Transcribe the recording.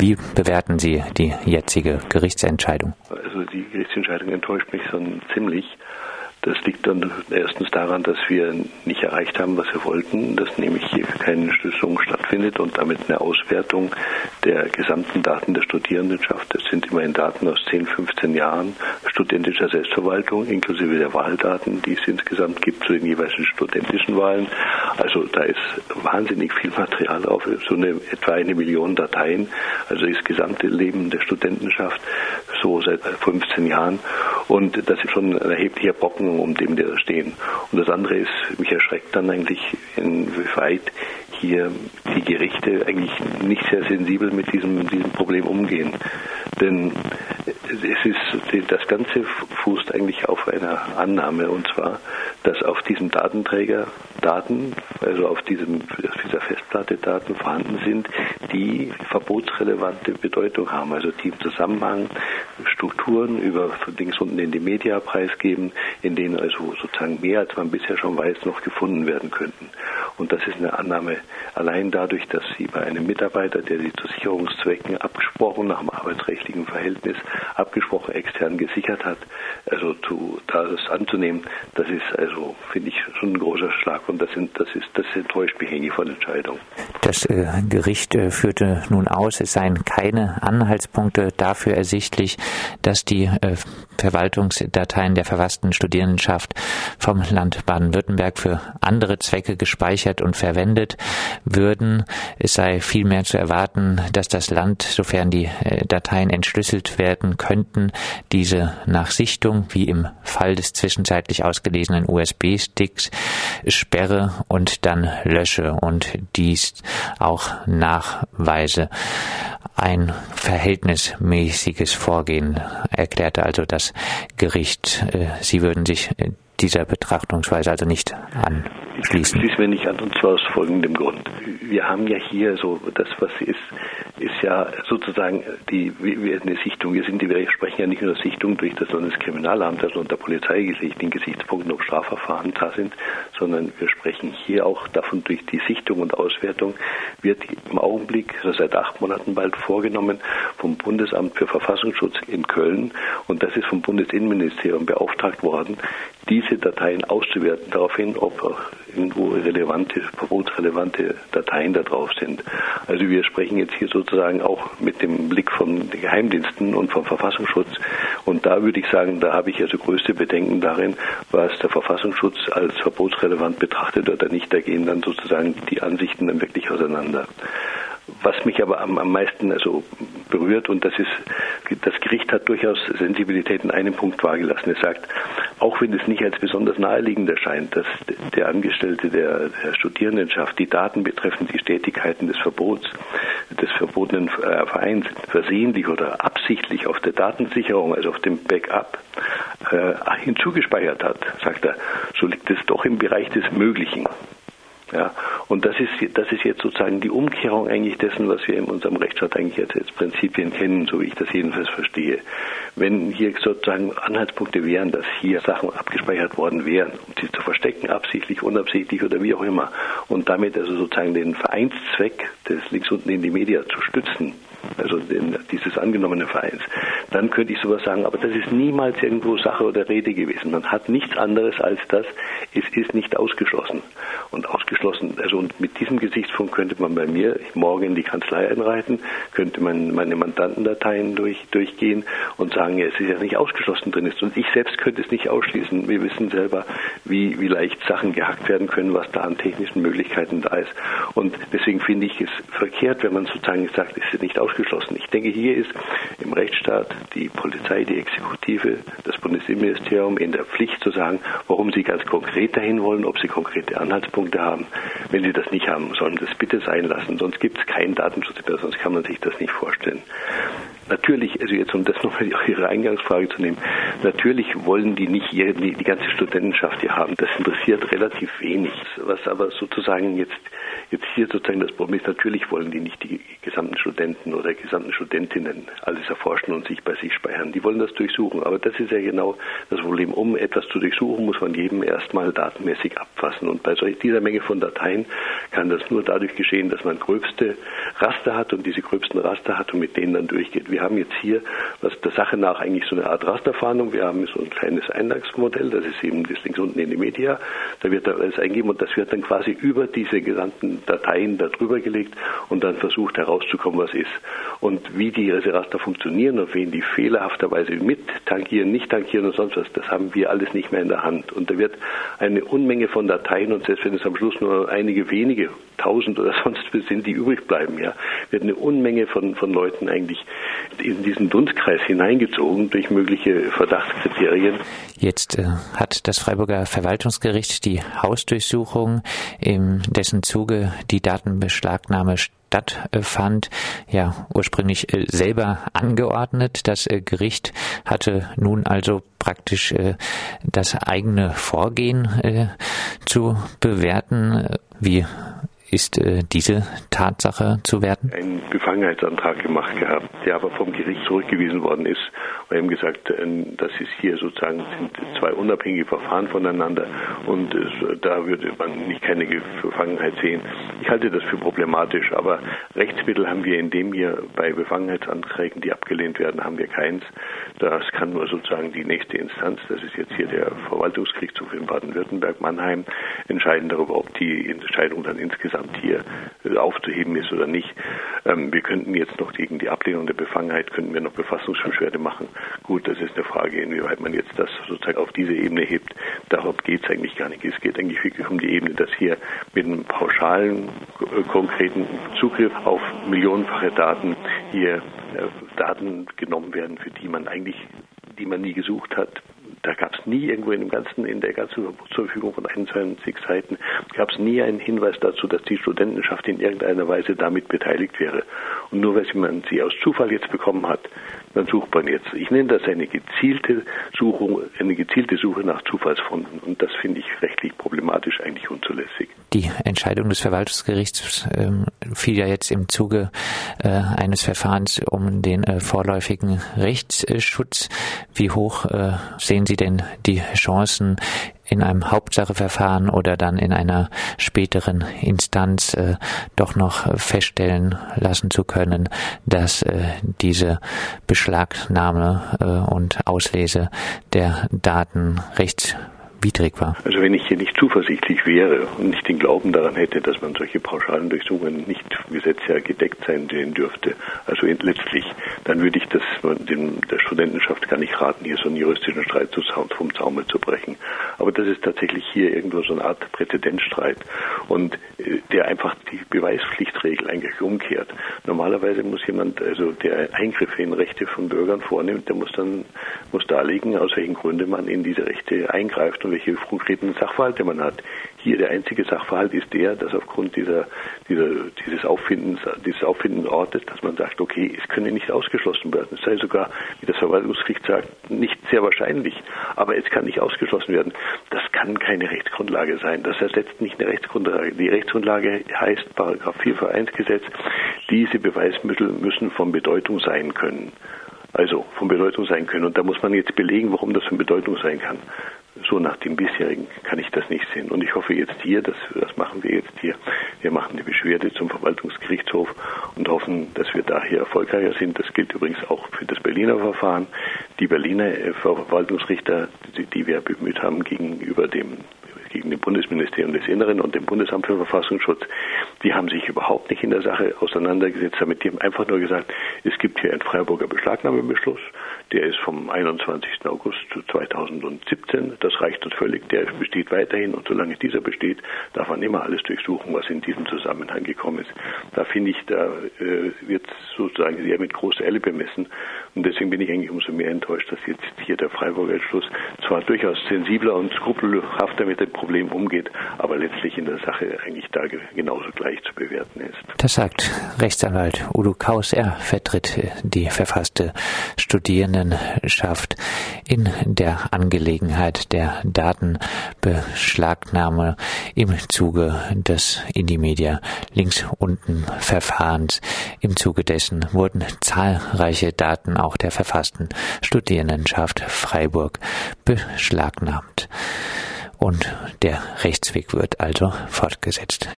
Wie bewerten Sie die jetzige Gerichtsentscheidung? Also die Gerichtsentscheidung enttäuscht mich so ziemlich. Das liegt dann erstens daran, dass wir nicht erreicht haben, was wir wollten, dass nämlich hier keine Schlüsselung stattfindet und damit eine Auswertung der gesamten Daten der Studierendenschaft. Das sind immerhin Daten aus 10, 15 Jahren studentischer Selbstverwaltung, inklusive der Wahldaten, die es insgesamt gibt zu den jeweiligen studentischen Wahlen. Also da ist wahnsinnig viel Material drauf, so eine, etwa eine Million Dateien, also das gesamte Leben der Studentenschaft, so seit 15 Jahren. Und das ist schon ein erheblicher Brocken, um dem wir stehen. Und das andere ist, mich erschreckt dann eigentlich, inwieweit hier die Gerichte eigentlich nicht sehr sensibel mit diesem, diesem Problem umgehen. Denn es ist, das Ganze fußt eigentlich auf einer Annahme, und zwar, dass auf diesem Datenträger Daten, also auf diesem, auf dieser Festplatte Daten vorhanden sind, die verbotsrelevante Bedeutung haben, also die im Zusammenhang Strukturen über links unten in die Media preisgeben, in denen also sozusagen mehr als man bisher schon weiß, noch gefunden werden könnten. Und das ist eine Annahme allein dadurch, dass Sie bei einem Mitarbeiter, der Sie zu Sicherungszwecken abgesprochen nach dem arbeitsrechtlichen Verhältnis abgesprochen extern gesichert hat, also zu, das anzunehmen, das ist also, finde ich, schon ein großer Schlag und das, sind, das, ist, das enttäuscht mich eigentlich von Entscheidung. Das äh, Gericht äh, führte nun aus, es seien keine Anhaltspunkte dafür ersichtlich, dass die äh, Verwaltungsdateien der verfassten Studierendenschaft vom Land Baden-Württemberg für andere Zwecke gespeichert und verwendet würden. Es sei vielmehr zu erwarten, dass das Land, sofern die äh, Dateien entschlüsselt werden könnten, diese nach Sichtung, wie im Fall des zwischenzeitlich ausgelesenen USB-Sticks, sperre und dann lösche und dies auch nachweise. Ein verhältnismäßiges Vorgehen erklärte also das Gericht. Äh, Sie würden sich äh, dieser Betrachtungsweise also nicht anschließen. Schließen wir nicht an, und zwar aus folgendem Grund. Wir haben ja hier so, das was ist, ist ja sozusagen die, eine Sichtung. Wir, sind, wir sprechen ja nicht nur Sichtung durch das Landeskriminalamt, also unter polizeigeschichtlichen Gesichtspunkten, ob Strafverfahren da sind, sondern wir sprechen hier auch davon, durch die Sichtung und Auswertung wird im Augenblick, also seit acht Monaten bald vorgenommen, vom Bundesamt für Verfassungsschutz in Köln und das ist vom Bundesinnenministerium beauftragt worden, diese Dateien auszuwerten, daraufhin, ob irgendwo relevante, verbotsrelevante Dateien da drauf sind. Also wir sprechen jetzt hier sozusagen auch mit dem Blick von den Geheimdiensten und vom Verfassungsschutz. Und da würde ich sagen, da habe ich also größte Bedenken darin, was der Verfassungsschutz als verbotsrelevant betrachtet oder nicht. Da gehen dann sozusagen die Ansichten dann wirklich auseinander. Was mich aber am, am meisten also berührt und das ist, das Gericht hat durchaus Sensibilität in einem Punkt wahrgelassen. Es sagt, auch wenn es nicht als besonders naheliegend erscheint, dass der Angestellte der, der Studierendenschaft die Daten betreffend die Stetigkeiten des Verbots, des verbotenen äh, Vereins versehentlich oder absichtlich auf der Datensicherung, also auf dem Backup, äh, hinzugespeichert hat, sagt er, so liegt es doch im Bereich des Möglichen. Ja, und das ist, das ist jetzt sozusagen die Umkehrung eigentlich dessen, was wir in unserem Rechtsstaat eigentlich jetzt als Prinzipien kennen, so wie ich das jedenfalls verstehe. Wenn hier sozusagen Anhaltspunkte wären, dass hier Sachen abgespeichert worden wären, um sie zu verstecken, absichtlich, unabsichtlich oder wie auch immer, und damit also sozusagen den Vereinszweck des links unten in die Media zu stützen, also den, dieses angenommene Vereins, dann könnte ich sowas sagen, aber das ist niemals irgendwo Sache oder Rede gewesen. Man hat nichts anderes als das, es ist nicht ausgeschlossen. Und ausgeschlossen, also und mit diesem Gesichtspunkt könnte man bei mir morgen in die Kanzlei einreiten, könnte man meine Mandantendateien durch, durchgehen und sagen, ja, es ist ja nicht ausgeschlossen drin ist. Und ich selbst könnte es nicht ausschließen. Wir wissen selber, wie, wie leicht Sachen gehackt werden können, was da an technischen Möglichkeiten da ist. Und deswegen finde ich es verkehrt, wenn man sozusagen sagt, es ist nicht ausgeschlossen. Ich denke, hier ist im Rechtsstaat die Polizei, die Exekutive, das Bundesinnenministerium in der Pflicht zu sagen, warum sie ganz konkret dahin wollen, ob sie konkrete Anhaltspunkte haben. Wenn sie das nicht haben, sollen sie das bitte sein lassen, sonst gibt es keinen Datenschutz mehr, sonst kann man sich das nicht vorstellen. Natürlich, also jetzt um das nochmal Ihre Eingangsfrage zu nehmen, natürlich wollen die nicht die, die ganze Studentenschaft hier haben. Das interessiert relativ wenig. Was aber sozusagen jetzt jetzt hier sozusagen das Problem ist, natürlich wollen die nicht die gesamten Studenten oder gesamten Studentinnen alles erforschen und sich bei sich speichern. Die wollen das durchsuchen. Aber das ist ja genau das Problem. Um etwas zu durchsuchen, muss man jedem erstmal datenmäßig abfassen. Und bei solch dieser Menge von Dateien kann das nur dadurch geschehen, dass man gröbste Raster hat und diese gröbsten Raster hat und mit denen dann durchgeht. Wir haben jetzt hier, was der Sache nach eigentlich so eine Art Rasterfahndung. Wir haben so ein kleines Einlagsmodell, das ist eben das links unten in die Media. Da wird da alles eingeben und das wird dann quasi über diese gesamten Dateien darüber gelegt und dann versucht herauszukommen, was ist. Und wie die Raster funktionieren und wen die fehlerhafterweise mit tankieren, nicht tankieren und sonst was, das haben wir alles nicht mehr in der Hand. Und da wird eine Unmenge von Dateien und selbst wenn es am Schluss nur einige wenige, tausend oder sonst sind, die übrig bleiben, ja, wird eine Unmenge von, von Leuten eigentlich in diesen Dunstkreis hineingezogen durch mögliche Verdachtskriterien. Jetzt äh, hat das Freiburger Verwaltungsgericht die Hausdurchsuchung, in dessen Zuge die Datenbeschlagnahme stattfand, ja ursprünglich äh, selber angeordnet. Das äh, Gericht hatte nun also praktisch äh, das eigene Vorgehen äh, zu bewerten. Wie ist äh, diese Tatsache zu werten? Einen Befangenheitsantrag gemacht gehabt, der aber vom Gericht zurückgewiesen worden ist. Wir haben gesagt, äh, das ist hier sozusagen zwei unabhängige Verfahren voneinander und es, da würde man nicht keine Befangenheit sehen. Ich halte das für problematisch, aber Rechtsmittel haben wir in dem hier bei Befangenheitsanträgen, die abgelehnt werden, haben wir keins. Das kann nur sozusagen die nächste Instanz, das ist jetzt hier der Verwaltungsgerichtshof in Baden-Württemberg-Mannheim, entscheiden darüber, ob die Entscheidung dann insgesamt insgesamt hier äh, aufzuheben ist oder nicht. Ähm, wir könnten jetzt noch gegen die Ablehnung der Befangenheit könnten wir noch Befassungsbeschwerde machen. Gut, das ist eine Frage, inwieweit man jetzt das sozusagen auf diese Ebene hebt. Darum geht es eigentlich gar nicht. Es geht eigentlich wirklich um die Ebene, dass hier mit einem pauschalen, äh, konkreten Zugriff auf millionenfache Daten hier äh, Daten genommen werden, für die man eigentlich die man nie gesucht hat, da gab es nie irgendwo in dem ganzen, in der ganzen Verfügung von 21 Seiten, gab es nie einen Hinweis dazu, dass die Studentenschaft in irgendeiner Weise damit beteiligt wäre. Und nur weil man sie aus Zufall jetzt bekommen hat, dann sucht man jetzt. Ich nenne das eine gezielte Suchung, eine gezielte Suche nach Zufallsfunden. Und das finde ich rechtlich problematisch, eigentlich unzulässig. Die Entscheidung des Verwaltungsgerichts ähm, fiel ja jetzt im Zuge äh, eines Verfahrens um den äh, vorläufigen Rechtsschutz. Wie hoch äh, sehen Sie denn die Chancen, in einem Hauptsacheverfahren oder dann in einer späteren Instanz äh, doch noch feststellen lassen zu können, dass äh, diese Beschlagnahme äh, und Auslese der Daten rechts widrig war. Also wenn ich hier nicht zuversichtlich wäre und nicht den Glauben daran hätte, dass man solche pauschalen Durchsuchungen nicht gesetzlich gedeckt sein dürfte, also letztlich, dann würde ich das dem, der Studentenschaft gar nicht raten, hier so einen juristischen Streit vom Zaume zu brechen. Aber das ist tatsächlich hier irgendwo so eine Art Präzedenzstreit und äh, der einfach die Beweispflichtregel eigentlich umkehrt. Normalerweise muss jemand, also der Eingriffe in Rechte von Bürgern vornimmt, der muss dann muss darlegen, aus welchen Gründen man in diese Rechte eingreift welche konkreten Sachverhalte man hat. Hier der einzige Sachverhalt ist der, dass aufgrund dieser, dieser, dieses Auffindens, dieses Auffindens Ortes, dass man sagt, okay, es könne nicht ausgeschlossen werden. Es sei sogar, wie das Verwaltungsgericht sagt, nicht sehr wahrscheinlich, aber es kann nicht ausgeschlossen werden. Das kann keine Rechtsgrundlage sein. Das ersetzt nicht eine Rechtsgrundlage. Die Rechtsgrundlage heißt Paragraph 4 Vereinsgesetz, diese Beweismittel müssen von Bedeutung sein können also von Bedeutung sein können. Und da muss man jetzt belegen, warum das von Bedeutung sein kann so nach dem bisherigen kann ich das nicht sehen. Und ich hoffe jetzt hier, dass, das machen wir jetzt hier, wir machen eine Beschwerde zum Verwaltungsgerichtshof und hoffen, dass wir da hier erfolgreicher sind. Das gilt übrigens auch für das Berliner Verfahren. Die Berliner äh, Verwaltungsrichter, die, die wir bemüht haben gegenüber dem gegen dem Bundesministerium des Inneren und dem Bundesamt für Verfassungsschutz, die haben sich überhaupt nicht in der Sache auseinandergesetzt damit. Die haben einfach nur gesagt, es gibt hier einen Freiburger Beschlagnahmebeschluss, der ist vom 21. August 2017. Das reicht uns völlig. Der besteht weiterhin und solange dieser besteht, darf man immer alles durchsuchen, was in diesem Zusammenhang gekommen ist. Da finde ich, da äh, wird sozusagen sehr mit großer Elle bemessen. Und deswegen bin ich eigentlich umso mehr enttäuscht, dass jetzt hier der Freiburger Entschluss zwar durchaus sensibler und skrupelhafter mit dem Problem umgeht, aber letztlich in der Sache eigentlich da genauso gleich zu bewerten ist. Das sagt Rechtsanwalt Udo Kaus. Er vertritt die verfasste Studierendenschaft in der Angelegenheit der Datenbeschlagnahme im Zuge des Indimedia links unten Verfahrens. Im Zuge dessen wurden zahlreiche Daten auch der verfassten Studierendenschaft Freiburg beschlagnahmt. Und der Rechtsweg wird also fortgesetzt.